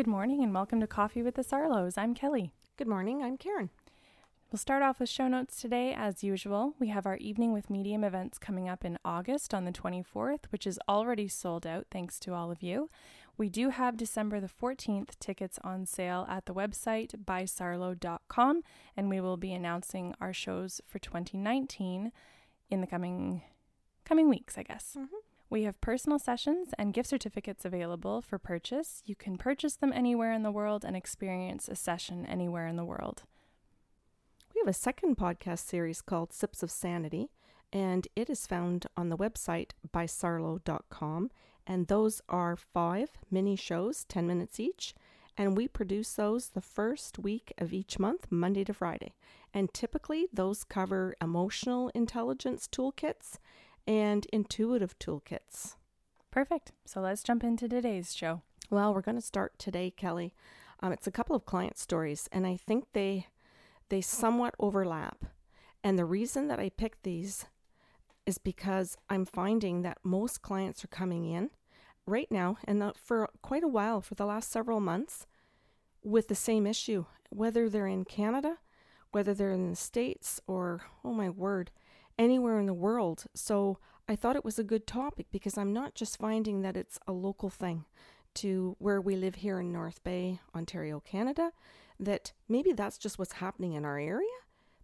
Good morning and welcome to Coffee with the Sarlos. I'm Kelly. Good morning, I'm Karen. We'll start off with show notes today as usual. We have our Evening with Medium events coming up in August on the 24th, which is already sold out thanks to all of you. We do have December the 14th tickets on sale at the website bysarlo.com, and we will be announcing our shows for 2019 in the coming coming weeks, I guess. Mm-hmm. We have personal sessions and gift certificates available for purchase. You can purchase them anywhere in the world and experience a session anywhere in the world. We have a second podcast series called Sips of Sanity, and it is found on the website bysarlo.com. And those are five mini shows, 10 minutes each. And we produce those the first week of each month, Monday to Friday. And typically, those cover emotional intelligence toolkits and intuitive toolkits. Perfect. So let's jump into today's show. Well, we're going to start today, Kelly. Um, it's a couple of client stories, and I think they they somewhat overlap. And the reason that I picked these is because I'm finding that most clients are coming in right now and for quite a while, for the last several months, with the same issue, whether they're in Canada, whether they're in the States, or, oh my word, anywhere in the world. So I thought it was a good topic because I'm not just finding that it's a local thing to where we live here in North Bay, Ontario, Canada, that maybe that's just what's happening in our area,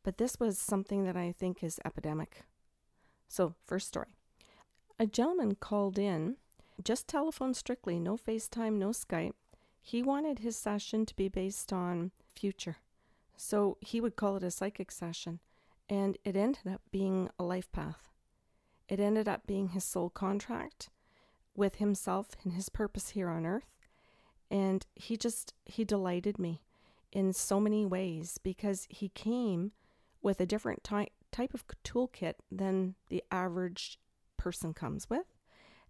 but this was something that I think is epidemic. So, first story. A gentleman called in, just telephone strictly, no FaceTime, no Skype. He wanted his session to be based on future. So, he would call it a psychic session, and it ended up being a life path. It ended up being his soul contract with himself and his purpose here on earth. And he just, he delighted me in so many ways because he came with a different ty- type of toolkit than the average person comes with.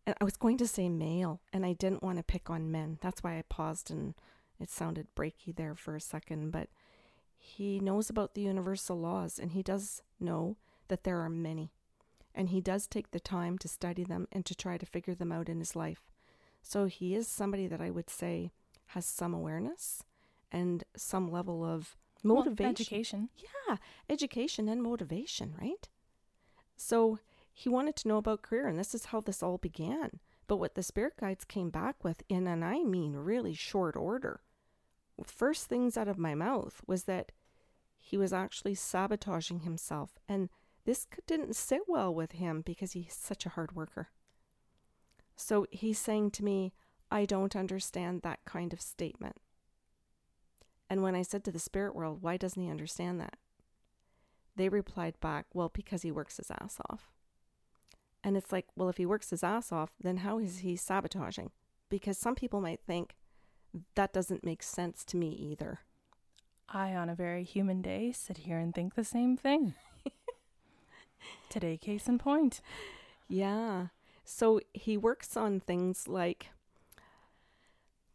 And I was going to say male, and I didn't want to pick on men. That's why I paused and it sounded breaky there for a second. But he knows about the universal laws, and he does know that there are many. And he does take the time to study them and to try to figure them out in his life. So he is somebody that I would say has some awareness and some level of motivation. Well, education. Yeah, education and motivation, right? So he wanted to know about career, and this is how this all began. But what the spirit guides came back with, in and I mean really short order, first things out of my mouth was that he was actually sabotaging himself. And this didn't sit well with him because he's such a hard worker. So he's saying to me, I don't understand that kind of statement. And when I said to the spirit world, why doesn't he understand that? They replied back, well, because he works his ass off. And it's like, well, if he works his ass off, then how is he sabotaging? Because some people might think that doesn't make sense to me either. I, on a very human day, sit here and think the same thing. Today, case in point. Yeah. So he works on things like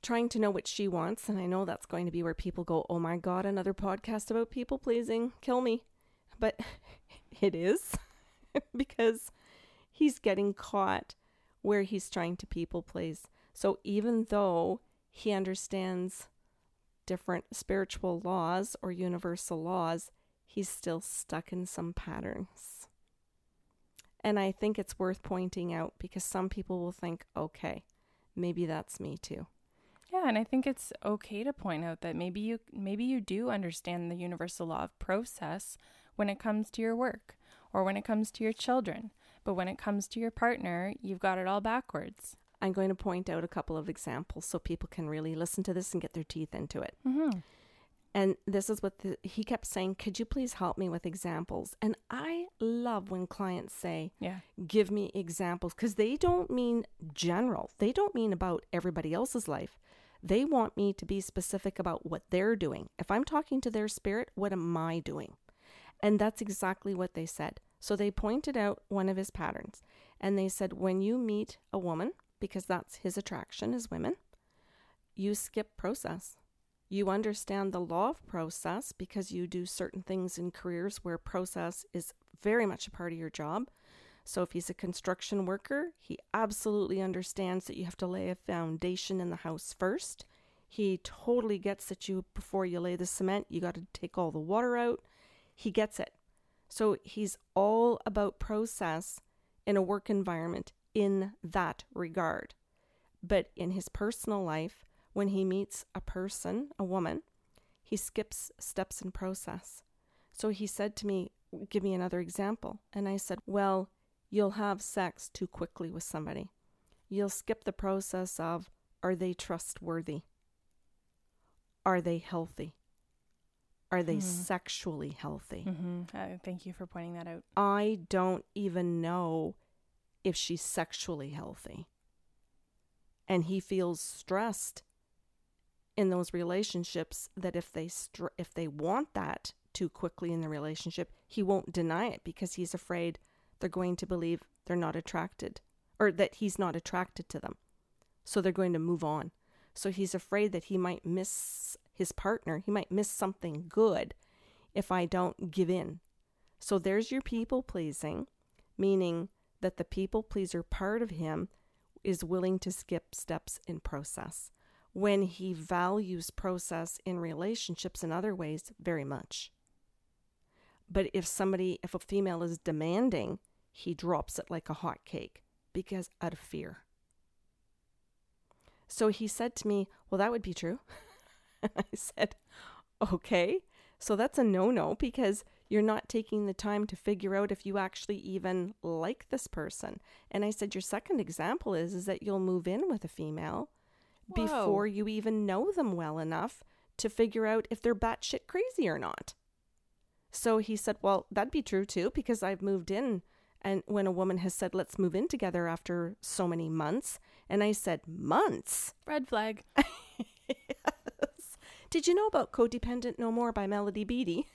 trying to know what she wants. And I know that's going to be where people go, oh my God, another podcast about people pleasing, kill me. But it is because he's getting caught where he's trying to people please. So even though he understands different spiritual laws or universal laws, he's still stuck in some patterns. And I think it's worth pointing out because some people will think, okay, maybe that's me too. Yeah, and I think it's okay to point out that maybe you maybe you do understand the universal law of process when it comes to your work or when it comes to your children, but when it comes to your partner, you've got it all backwards. I'm going to point out a couple of examples so people can really listen to this and get their teeth into it. Mm-hmm. And this is what the, he kept saying, Could you please help me with examples? And I love when clients say, Yeah, give me examples, because they don't mean general, they don't mean about everybody else's life. They want me to be specific about what they're doing. If I'm talking to their spirit, what am I doing? And that's exactly what they said. So they pointed out one of his patterns and they said, when you meet a woman, because that's his attraction is women, you skip process. You understand the law of process because you do certain things in careers where process is very much a part of your job. So if he's a construction worker, he absolutely understands that you have to lay a foundation in the house first. He totally gets that you, before you lay the cement, you got to take all the water out. He gets it. So he's all about process in a work environment in that regard. But in his personal life, when he meets a person, a woman, he skips steps in process. So he said to me, Give me another example. And I said, Well, you'll have sex too quickly with somebody. You'll skip the process of are they trustworthy? Are they healthy? Are they mm. sexually healthy? Mm-hmm. Uh, thank you for pointing that out. I don't even know if she's sexually healthy. And he feels stressed in those relationships that if they str- if they want that too quickly in the relationship, he won't deny it because he's afraid they're going to believe they're not attracted or that he's not attracted to them. So they're going to move on. So he's afraid that he might miss his partner, he might miss something good if I don't give in. So there's your people pleasing, meaning that the people pleaser part of him is willing to skip steps in process when he values process in relationships in other ways very much. But if somebody, if a female is demanding, he drops it like a hot cake because out of fear. So he said to me, Well, that would be true. I said, Okay. So that's a no no because you're not taking the time to figure out if you actually even like this person. And I said, Your second example is, is that you'll move in with a female Whoa. before you even know them well enough to figure out if they're batshit crazy or not. So he said, Well, that'd be true too, because I've moved in. And when a woman has said, Let's move in together after so many months. And I said, Months? Red flag. yes. Did you know about Codependent No More by Melody Beattie?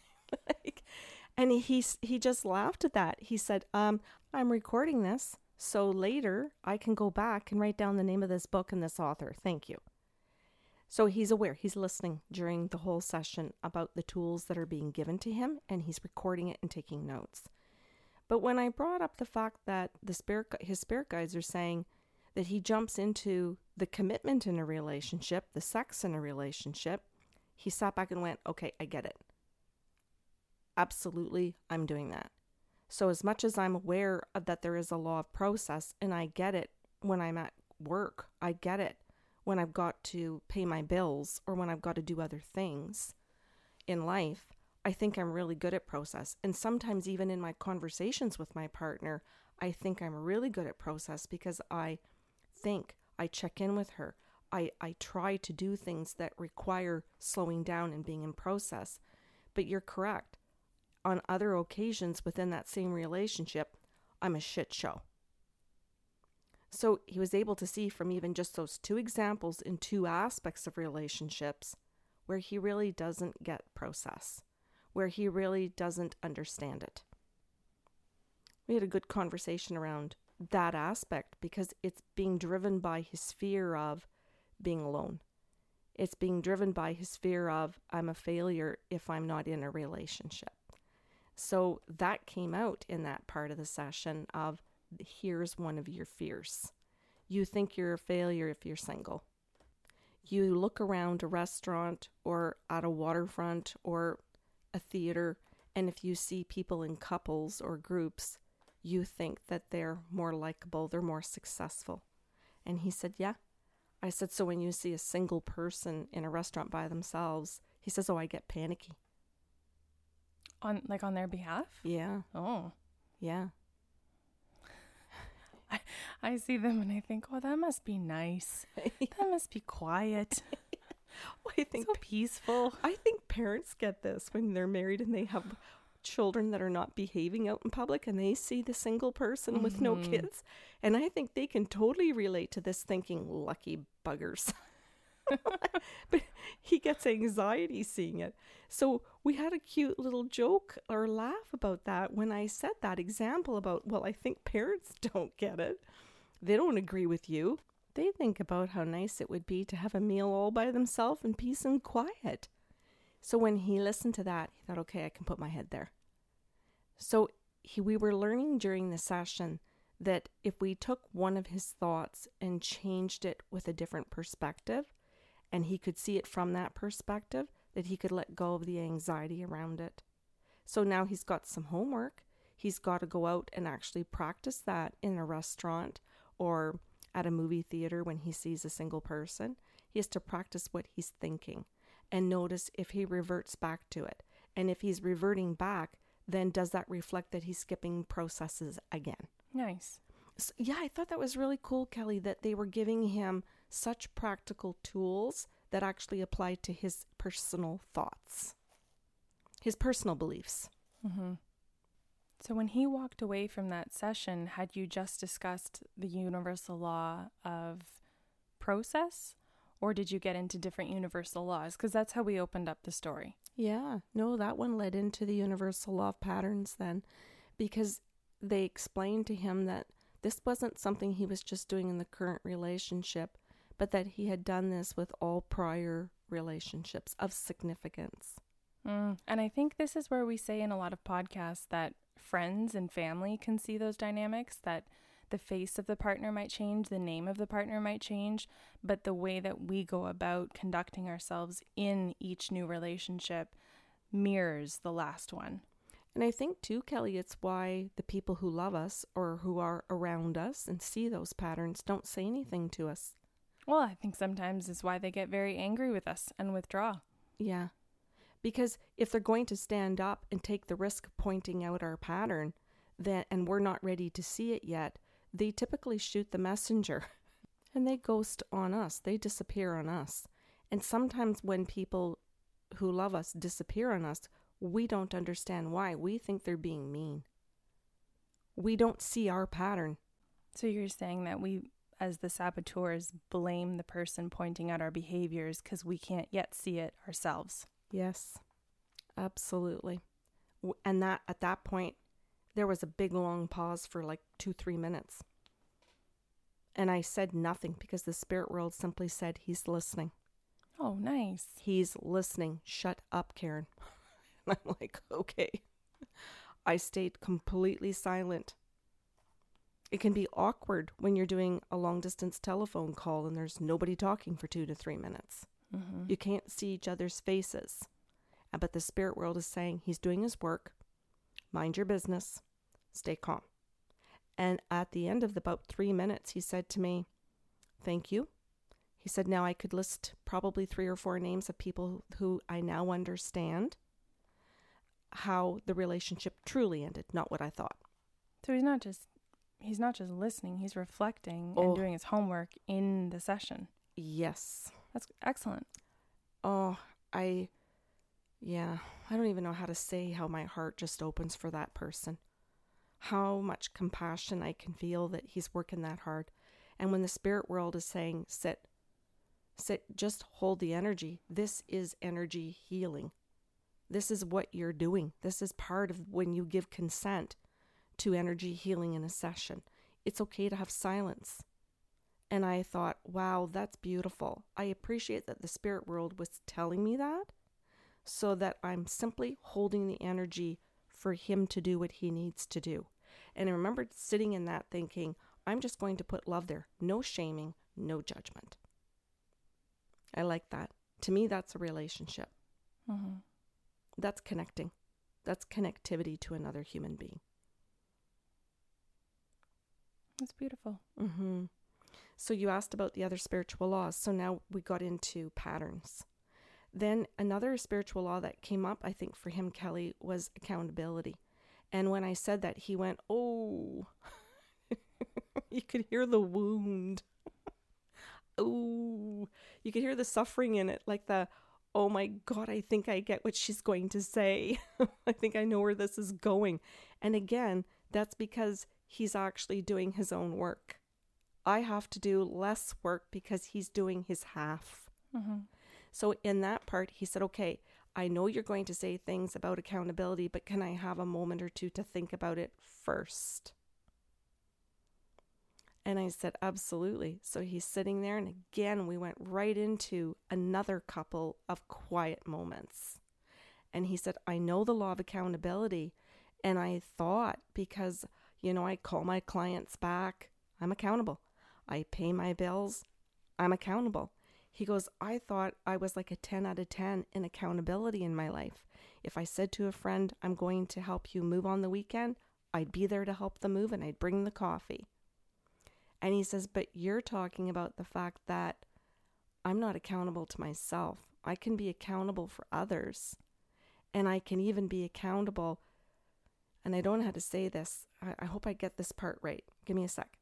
And he, he just laughed at that. He said, um, I'm recording this. So later I can go back and write down the name of this book and this author. Thank you. So he's aware, he's listening during the whole session about the tools that are being given to him and he's recording it and taking notes. But when I brought up the fact that the spirit his spirit guides are saying that he jumps into the commitment in a relationship, the sex in a relationship, he sat back and went, "Okay, I get it. Absolutely, I'm doing that." So, as much as I'm aware of that there is a law of process, and I get it when I'm at work, I get it when I've got to pay my bills or when I've got to do other things in life, I think I'm really good at process. And sometimes, even in my conversations with my partner, I think I'm really good at process because I think, I check in with her, I, I try to do things that require slowing down and being in process. But you're correct on other occasions within that same relationship, I'm a shit show. So he was able to see from even just those two examples in two aspects of relationships where he really doesn't get process, where he really doesn't understand it. We had a good conversation around that aspect because it's being driven by his fear of being alone. It's being driven by his fear of I'm a failure if I'm not in a relationship. So that came out in that part of the session of here's one of your fears. You think you're a failure if you're single. You look around a restaurant or at a waterfront or a theater, and if you see people in couples or groups, you think that they're more likable, they're more successful. And he said, Yeah. I said, So when you see a single person in a restaurant by themselves, he says, Oh, I get panicky. On like on their behalf? Yeah. Oh. Yeah. I, I see them and I think, oh, that must be nice. That must be quiet. well, I think so peaceful. I think parents get this when they're married and they have children that are not behaving out in public and they see the single person mm-hmm. with no mm-hmm. kids. And I think they can totally relate to this thinking, lucky buggers. but he gets anxiety seeing it. So we had a cute little joke or laugh about that when I said that example about, well, I think parents don't get it. They don't agree with you. They think about how nice it would be to have a meal all by themselves in peace and quiet. So when he listened to that, he thought, okay, I can put my head there. So he, we were learning during the session that if we took one of his thoughts and changed it with a different perspective, and he could see it from that perspective, that he could let go of the anxiety around it. So now he's got some homework. He's got to go out and actually practice that in a restaurant or at a movie theater when he sees a single person. He has to practice what he's thinking and notice if he reverts back to it. And if he's reverting back, then does that reflect that he's skipping processes again? Nice. So, yeah, I thought that was really cool, Kelly, that they were giving him such practical tools that actually applied to his personal thoughts, his personal beliefs. Mm-hmm. So, when he walked away from that session, had you just discussed the universal law of process? Or did you get into different universal laws? Because that's how we opened up the story. Yeah, no, that one led into the universal law of patterns then, because they explained to him that this wasn't something he was just doing in the current relationship, but that he had done this with all prior relationships of significance. Mm. And I think this is where we say in a lot of podcasts that friends and family can see those dynamics, that the face of the partner might change, the name of the partner might change, but the way that we go about conducting ourselves in each new relationship mirrors the last one. And I think too, Kelly, it's why the people who love us or who are around us and see those patterns don't say anything to us. Well, I think sometimes it's why they get very angry with us and withdraw. Yeah. Because if they're going to stand up and take the risk of pointing out our pattern, that and we're not ready to see it yet, they typically shoot the messenger and they ghost on us. They disappear on us. And sometimes when people who love us disappear on us, we don't understand why. We think they're being mean. We don't see our pattern. So you're saying that we, as the saboteurs, blame the person pointing out our behaviors because we can't yet see it ourselves. Yes, absolutely. And that at that point, there was a big long pause for like two, three minutes. And I said nothing because the spirit world simply said, He's listening. Oh, nice. He's listening. Shut up, Karen. And I'm like, okay. I stayed completely silent. It can be awkward when you're doing a long distance telephone call and there's nobody talking for two to three minutes. Mm-hmm. You can't see each other's faces. But the spirit world is saying he's doing his work. Mind your business. Stay calm. And at the end of about three minutes, he said to me, Thank you. He said, Now I could list probably three or four names of people who I now understand how the relationship truly ended, not what I thought. So he's not just he's not just listening, he's reflecting oh. and doing his homework in the session. Yes. That's excellent. Oh, I yeah, I don't even know how to say how my heart just opens for that person. How much compassion I can feel that he's working that hard. And when the spirit world is saying, sit, sit, just hold the energy, this is energy healing. This is what you're doing. This is part of when you give consent to energy healing in a session. It's okay to have silence. And I thought, wow, that's beautiful. I appreciate that the spirit world was telling me that so that I'm simply holding the energy for him to do what he needs to do. And I remember sitting in that thinking, I'm just going to put love there. No shaming, no judgment. I like that. To me, that's a relationship. Mm-hmm. That's connecting. That's connectivity to another human being. That's beautiful. Mm-hmm. So you asked about the other spiritual laws. So now we got into patterns. Then another spiritual law that came up, I think, for him, Kelly, was accountability. And when I said that, he went, Oh, you could hear the wound. oh, you could hear the suffering in it, like the, oh my God, I think I get what she's going to say. I think I know where this is going. And again, that's because he's actually doing his own work. I have to do less work because he's doing his half. Mm-hmm. So, in that part, he said, okay, I know you're going to say things about accountability, but can I have a moment or two to think about it first? And I said, Absolutely. So he's sitting there, and again, we went right into another couple of quiet moments. And he said, I know the law of accountability. And I thought, because, you know, I call my clients back, I'm accountable. I pay my bills, I'm accountable. He goes, I thought I was like a 10 out of 10 in accountability in my life. If I said to a friend, I'm going to help you move on the weekend, I'd be there to help them move and I'd bring the coffee. And he says, But you're talking about the fact that I'm not accountable to myself. I can be accountable for others. And I can even be accountable. And I don't know how to say this. I, I hope I get this part right. Give me a sec.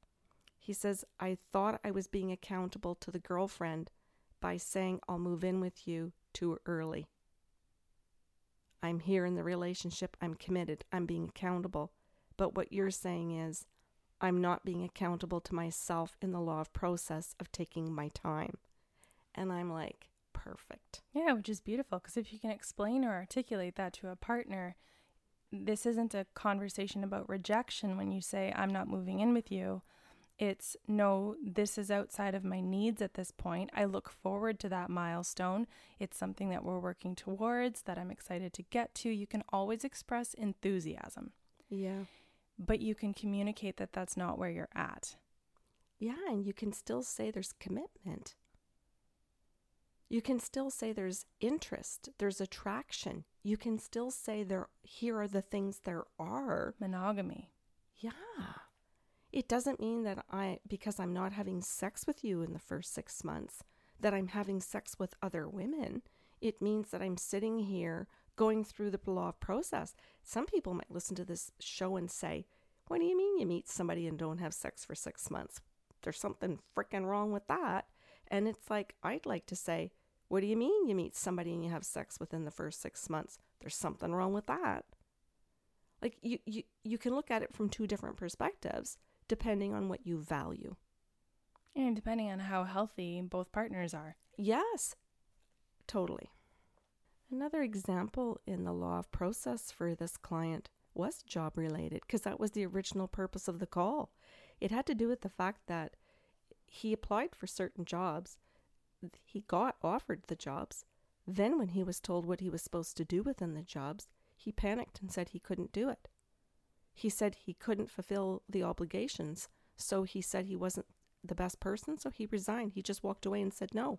He says, I thought I was being accountable to the girlfriend by saying, I'll move in with you too early. I'm here in the relationship. I'm committed. I'm being accountable. But what you're saying is, I'm not being accountable to myself in the law of process of taking my time. And I'm like, perfect. Yeah, which is beautiful because if you can explain or articulate that to a partner, this isn't a conversation about rejection when you say, I'm not moving in with you. It's no, this is outside of my needs at this point. I look forward to that milestone. It's something that we're working towards, that I'm excited to get to. You can always express enthusiasm. Yeah. But you can communicate that that's not where you're at. Yeah, and you can still say there's commitment. You can still say there's interest, there's attraction. You can still say there here are the things there are. Monogamy. Yeah. It doesn't mean that I because I'm not having sex with you in the first 6 months that I'm having sex with other women. It means that I'm sitting here going through the law of process. Some people might listen to this show and say, What do you mean you meet somebody and don't have sex for six months? There's something freaking wrong with that. And it's like, I'd like to say, What do you mean you meet somebody and you have sex within the first six months? There's something wrong with that. Like, you, you, you can look at it from two different perspectives depending on what you value. And depending on how healthy both partners are. Yes, totally. Another example in the law of process for this client was job related because that was the original purpose of the call. It had to do with the fact that he applied for certain jobs, he got offered the jobs. Then, when he was told what he was supposed to do within the jobs, he panicked and said he couldn't do it. He said he couldn't fulfill the obligations, so he said he wasn't the best person, so he resigned. He just walked away and said no.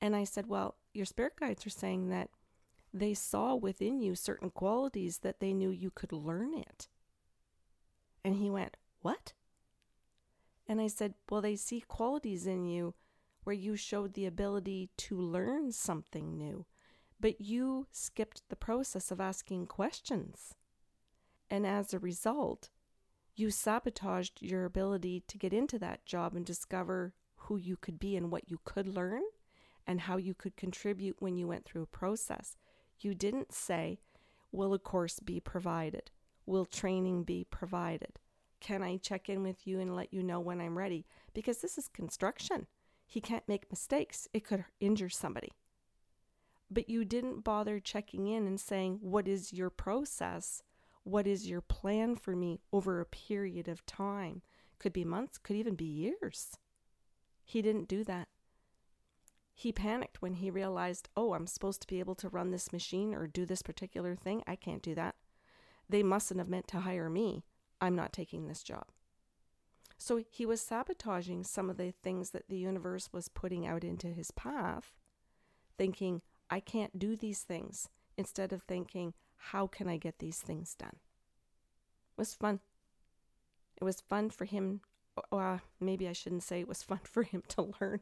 And I said, Well, your spirit guides are saying that they saw within you certain qualities that they knew you could learn it. And he went, What? And I said, Well, they see qualities in you where you showed the ability to learn something new, but you skipped the process of asking questions. And as a result, you sabotaged your ability to get into that job and discover who you could be and what you could learn and how you could contribute when you went through a process. You didn't say, Will a course be provided? Will training be provided? Can I check in with you and let you know when I'm ready? Because this is construction. He can't make mistakes, it could injure somebody. But you didn't bother checking in and saying, What is your process? What is your plan for me over a period of time? Could be months, could even be years. He didn't do that. He panicked when he realized, oh, I'm supposed to be able to run this machine or do this particular thing. I can't do that. They mustn't have meant to hire me. I'm not taking this job. So he was sabotaging some of the things that the universe was putting out into his path, thinking, I can't do these things, instead of thinking, how can I get these things done? It was fun. It was fun for him. Uh, maybe I shouldn't say it was fun for him to learn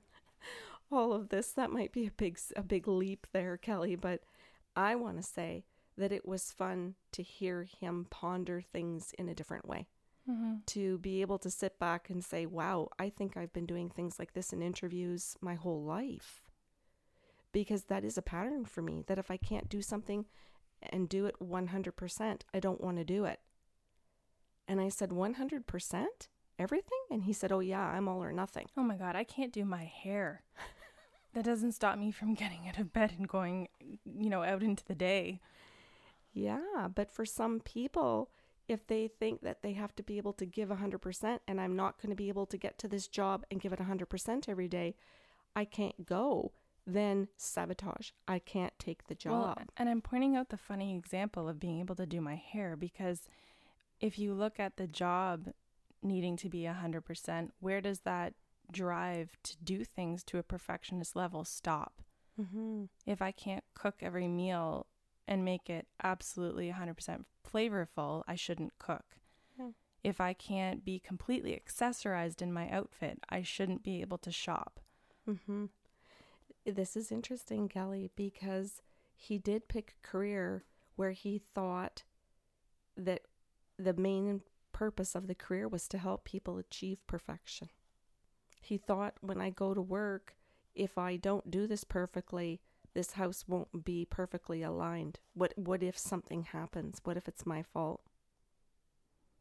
all of this. That might be a big a big leap there, Kelly, but I want to say that it was fun to hear him ponder things in a different way. Mm-hmm. To be able to sit back and say, "Wow, I think I've been doing things like this in interviews my whole life." Because that is a pattern for me that if I can't do something and do it 100%, I don't want to do it. And I said, 100%? Everything? And he said, Oh, yeah, I'm all or nothing. Oh my God, I can't do my hair. that doesn't stop me from getting out of bed and going, you know, out into the day. Yeah, but for some people, if they think that they have to be able to give 100% and I'm not going to be able to get to this job and give it 100% every day, I can't go, then sabotage. I can't take the job. Well, and I'm pointing out the funny example of being able to do my hair because if you look at the job needing to be 100%, where does that drive to do things to a perfectionist level stop. Mm-hmm. If I can't cook every meal and make it absolutely 100% flavorful, I shouldn't cook. Yeah. If I can't be completely accessorized in my outfit, I shouldn't be able to shop. Mm-hmm. This is interesting, Kelly, because he did pick a career where he thought that the main purpose of the career was to help people achieve perfection. He thought when I go to work, if I don't do this perfectly, this house won't be perfectly aligned. What what if something happens? What if it's my fault?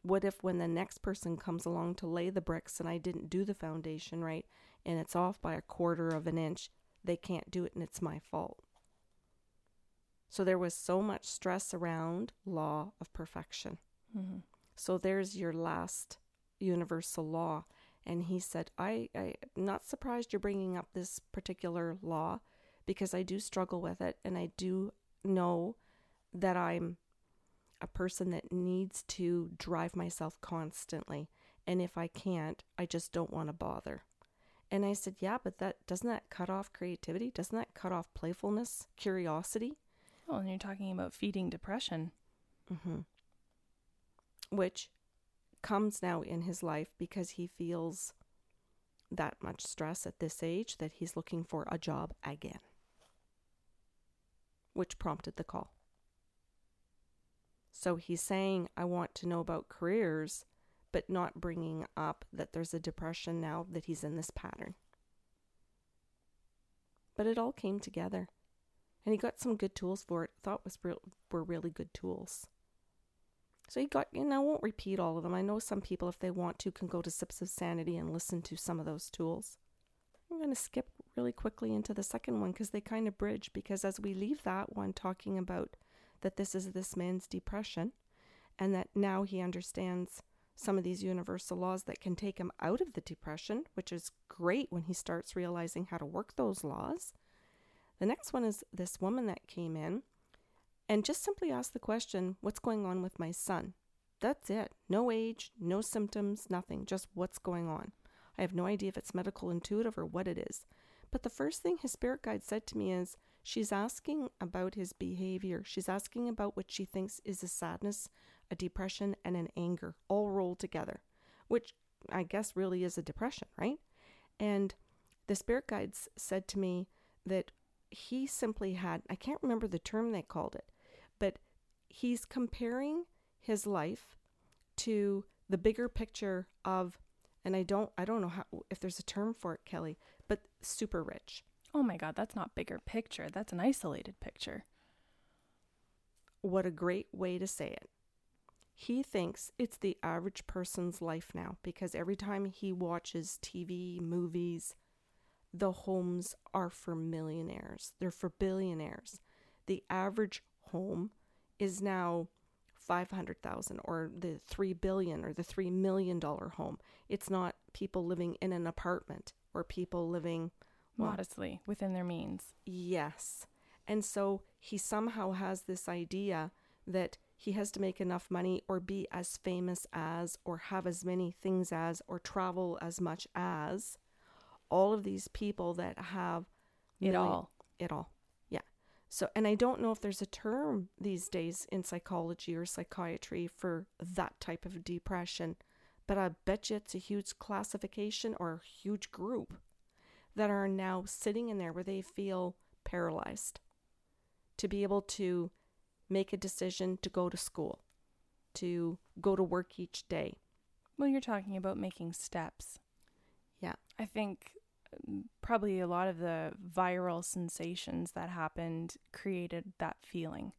What if when the next person comes along to lay the bricks and I didn't do the foundation right and it's off by a quarter of an inch, they can't do it and it's my fault. So there was so much stress around law of perfection. Mm-hmm. So there's your last universal law. And he said, I, I'm not surprised you're bringing up this particular law because I do struggle with it. And I do know that I'm a person that needs to drive myself constantly. And if I can't, I just don't want to bother. And I said, Yeah, but that doesn't that cut off creativity? Doesn't that cut off playfulness, curiosity? Well, and you're talking about feeding depression. Mm-hmm. Which comes now in his life because he feels that much stress at this age that he's looking for a job again, which prompted the call. So he's saying, I want to know about careers, but not bringing up that there's a depression now that he's in this pattern. But it all came together. And he got some good tools for it. Thought was real, were really good tools. So he got, and I won't repeat all of them. I know some people, if they want to, can go to Sips of Sanity and listen to some of those tools. I'm going to skip really quickly into the second one because they kind of bridge. Because as we leave that one talking about that this is this man's depression and that now he understands some of these universal laws that can take him out of the depression, which is great when he starts realizing how to work those laws. The next one is this woman that came in and just simply asked the question, What's going on with my son? That's it. No age, no symptoms, nothing. Just what's going on. I have no idea if it's medical intuitive or what it is. But the first thing his spirit guide said to me is she's asking about his behavior. She's asking about what she thinks is a sadness, a depression, and an anger all rolled together, which I guess really is a depression, right? And the spirit guides said to me that he simply had, I can't remember the term they called it, but he's comparing his life to the bigger picture of and I don't I don't know how if there's a term for it, Kelly, but super rich. Oh my god, that's not bigger picture. That's an isolated picture. What a great way to say it. He thinks it's the average person's life now because every time he watches TV, movies, the homes are for millionaires. They're for billionaires. The average home is now 500,000 or the 3 billion or the 3 million dollar home. It's not people living in an apartment or people living well, modestly within their means. Yes. And so he somehow has this idea that he has to make enough money or be as famous as or have as many things as or travel as much as all of these people that have it all. It all. Yeah. So, and I don't know if there's a term these days in psychology or psychiatry for that type of depression, but I bet you it's a huge classification or a huge group that are now sitting in there where they feel paralyzed to be able to make a decision to go to school, to go to work each day. Well, you're talking about making steps. Yeah. I think um, probably a lot of the viral sensations that happened created that feeling.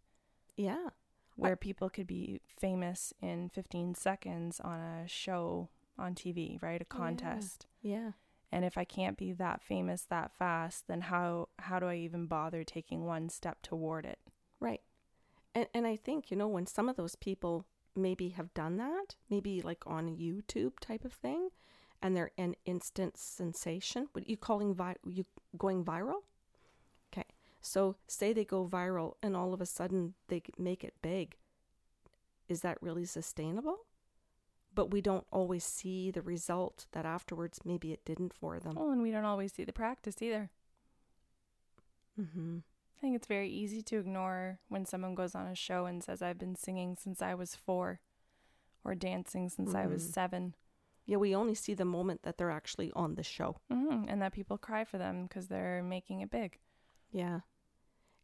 Yeah. Where people could be famous in 15 seconds on a show on TV, right? A oh, contest. Yeah. yeah. And if I can't be that famous that fast, then how how do I even bother taking one step toward it? Right. And and I think, you know, when some of those people maybe have done that, maybe like on YouTube type of thing, and they're an instant sensation. What are you calling vi- you going viral? So say they go viral and all of a sudden they make it big. Is that really sustainable? but we don't always see the result that afterwards maybe it didn't for them. Well, and we don't always see the practice either. Mm-hmm. I think it's very easy to ignore when someone goes on a show and says, I've been singing since I was four or dancing since I was Mhm. seven. Yeah, we only see the moment that they're actually on the show. hmm And that people cry for them because they're making it big. Yeah.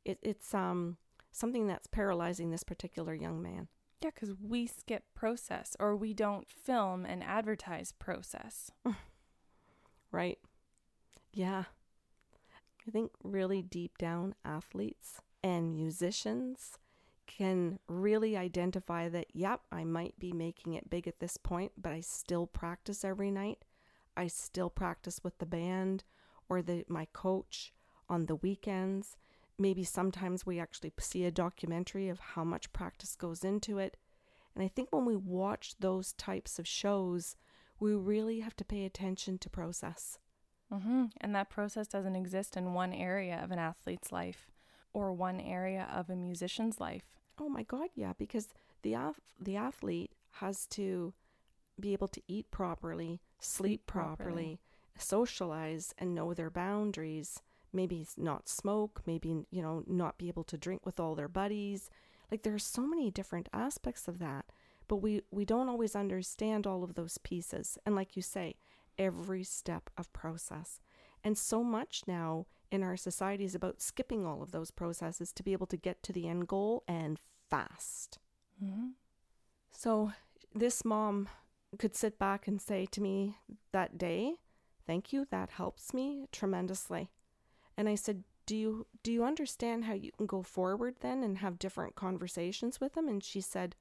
It, it's um something that's paralyzing this particular young man. Yeah, because we skip process or we don't film and advertise process. Right. Yeah. I think really deep down, athletes and musicians can really identify that, yep, I might be making it big at this point, but I still practice every night. I still practice with the band or the my coach on the weekends. Maybe sometimes we actually see a documentary of how much practice goes into it. And I think when we watch those types of shows, we really have to pay attention to process. hmm And that process doesn't exist in one area of an athlete's life or one area of a musician's life. Oh my God, yeah, because the ath- the athlete has to be able to eat properly, sleep properly. properly, socialize, and know their boundaries. Maybe not smoke, maybe you know not be able to drink with all their buddies. Like there are so many different aspects of that, but we we don't always understand all of those pieces. And like you say, every step of process. And so much now in our society is about skipping all of those processes to be able to get to the end goal and fast. hmm So this mom could sit back and say to me that day, "Thank you, that helps me tremendously." And I said, "Do you do you understand how you can go forward then and have different conversations with them?" And she said,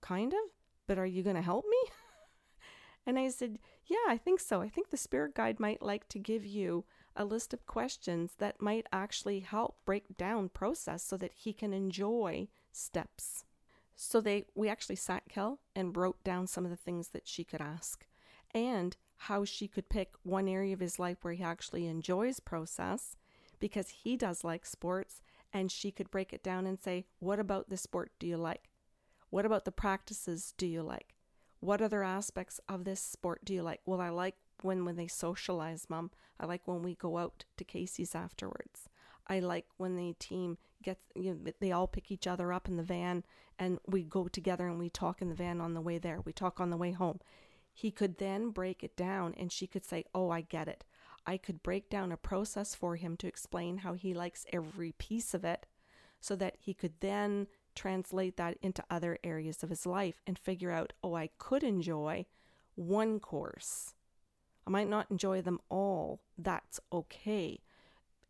"Kind of, but are you going to help me?" And I said, Yeah, I think so. I think the spirit guide might like to give you a list of questions that might actually help break down process so that he can enjoy steps. So they we actually sat Kel and wrote down some of the things that she could ask and how she could pick one area of his life where he actually enjoys process because he does like sports and she could break it down and say, What about this sport do you like? What about the practices do you like? What other aspects of this sport do you like? Well, I like when when they socialize, mom. I like when we go out to Casey's afterwards. I like when the team gets you know, they all pick each other up in the van and we go together and we talk in the van on the way there. We talk on the way home. He could then break it down and she could say, "Oh, I get it." I could break down a process for him to explain how he likes every piece of it so that he could then translate that into other areas of his life and figure out, oh, I could enjoy one course. I might not enjoy them all. That's okay.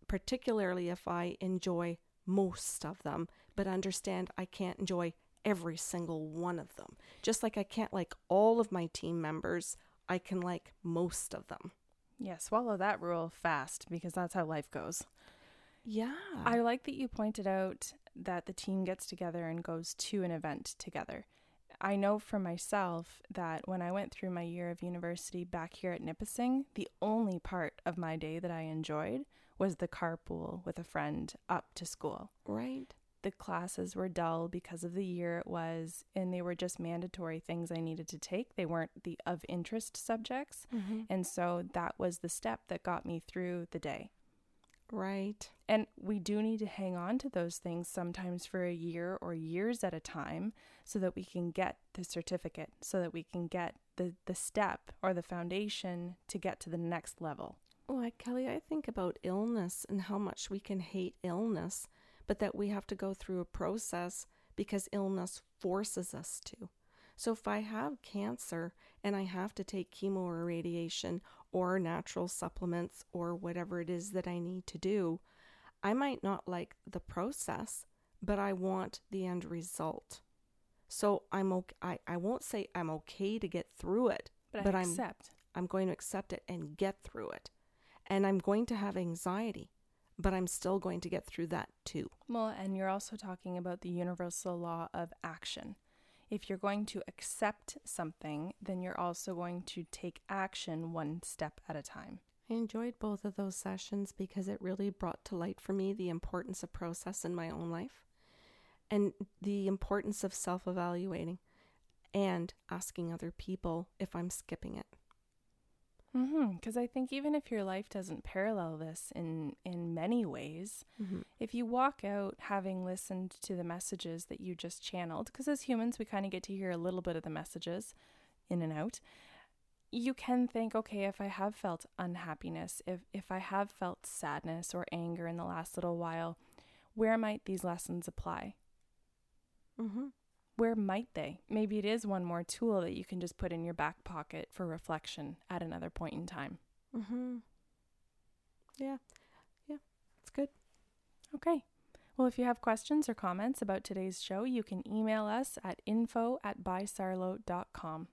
Particularly if I enjoy most of them, but understand I can't enjoy every single one of them. Just like I can't like all of my team members, I can like most of them. Yeah, swallow that rule fast because that's how life goes. Yeah. I like that you pointed out that the team gets together and goes to an event together. I know for myself that when I went through my year of university back here at Nipissing, the only part of my day that I enjoyed was the carpool with a friend up to school. right. The classes were dull because of the year it was, and they were just mandatory things I needed to take. They weren't the of interest subjects. Mm-hmm. And so that was the step that got me through the day. Right. And we do need to hang on to those things sometimes for a year or years at a time so that we can get the certificate, so that we can get the, the step or the foundation to get to the next level. Well, Kelly, I think about illness and how much we can hate illness, but that we have to go through a process because illness forces us to. So if I have cancer and I have to take chemo or radiation or natural supplements or whatever it is that I need to do, I might not like the process, but I want the end result. So I'm okay. I, I won't say I'm okay to get through it, But, But I I'm- accept. I'm going to accept it and get through it. And I'm going to have anxiety, but I'm still going to get through that too. Well, and you're also talking about the universal law of action. If you're going to accept something, then you're also going to take action one step at a time. I enjoyed both of those sessions because it really brought to light for me the importance of process in my own life and the importance of self evaluating. and asking other people if I'm skipping it. Mm-hmm. Because I think even if your life doesn't parallel this in in many ways, Mm-hmm. if you walk out having listened to the messages that you just channeled, because as humans we kind of get to hear a little bit of the messages in and out, you can think, okay, if I have felt unhappiness, if if I have felt sadness or anger in the last little while, where might these lessons apply? Mm-hmm. Where might they? Maybe it is one more tool that you can just put in your back pocket for reflection at another point in time. Mm-hmm. Yeah. Yeah. It's good. Okay. Well, if you have questions or comments about today's show, you can email us at info at bysarlo.com.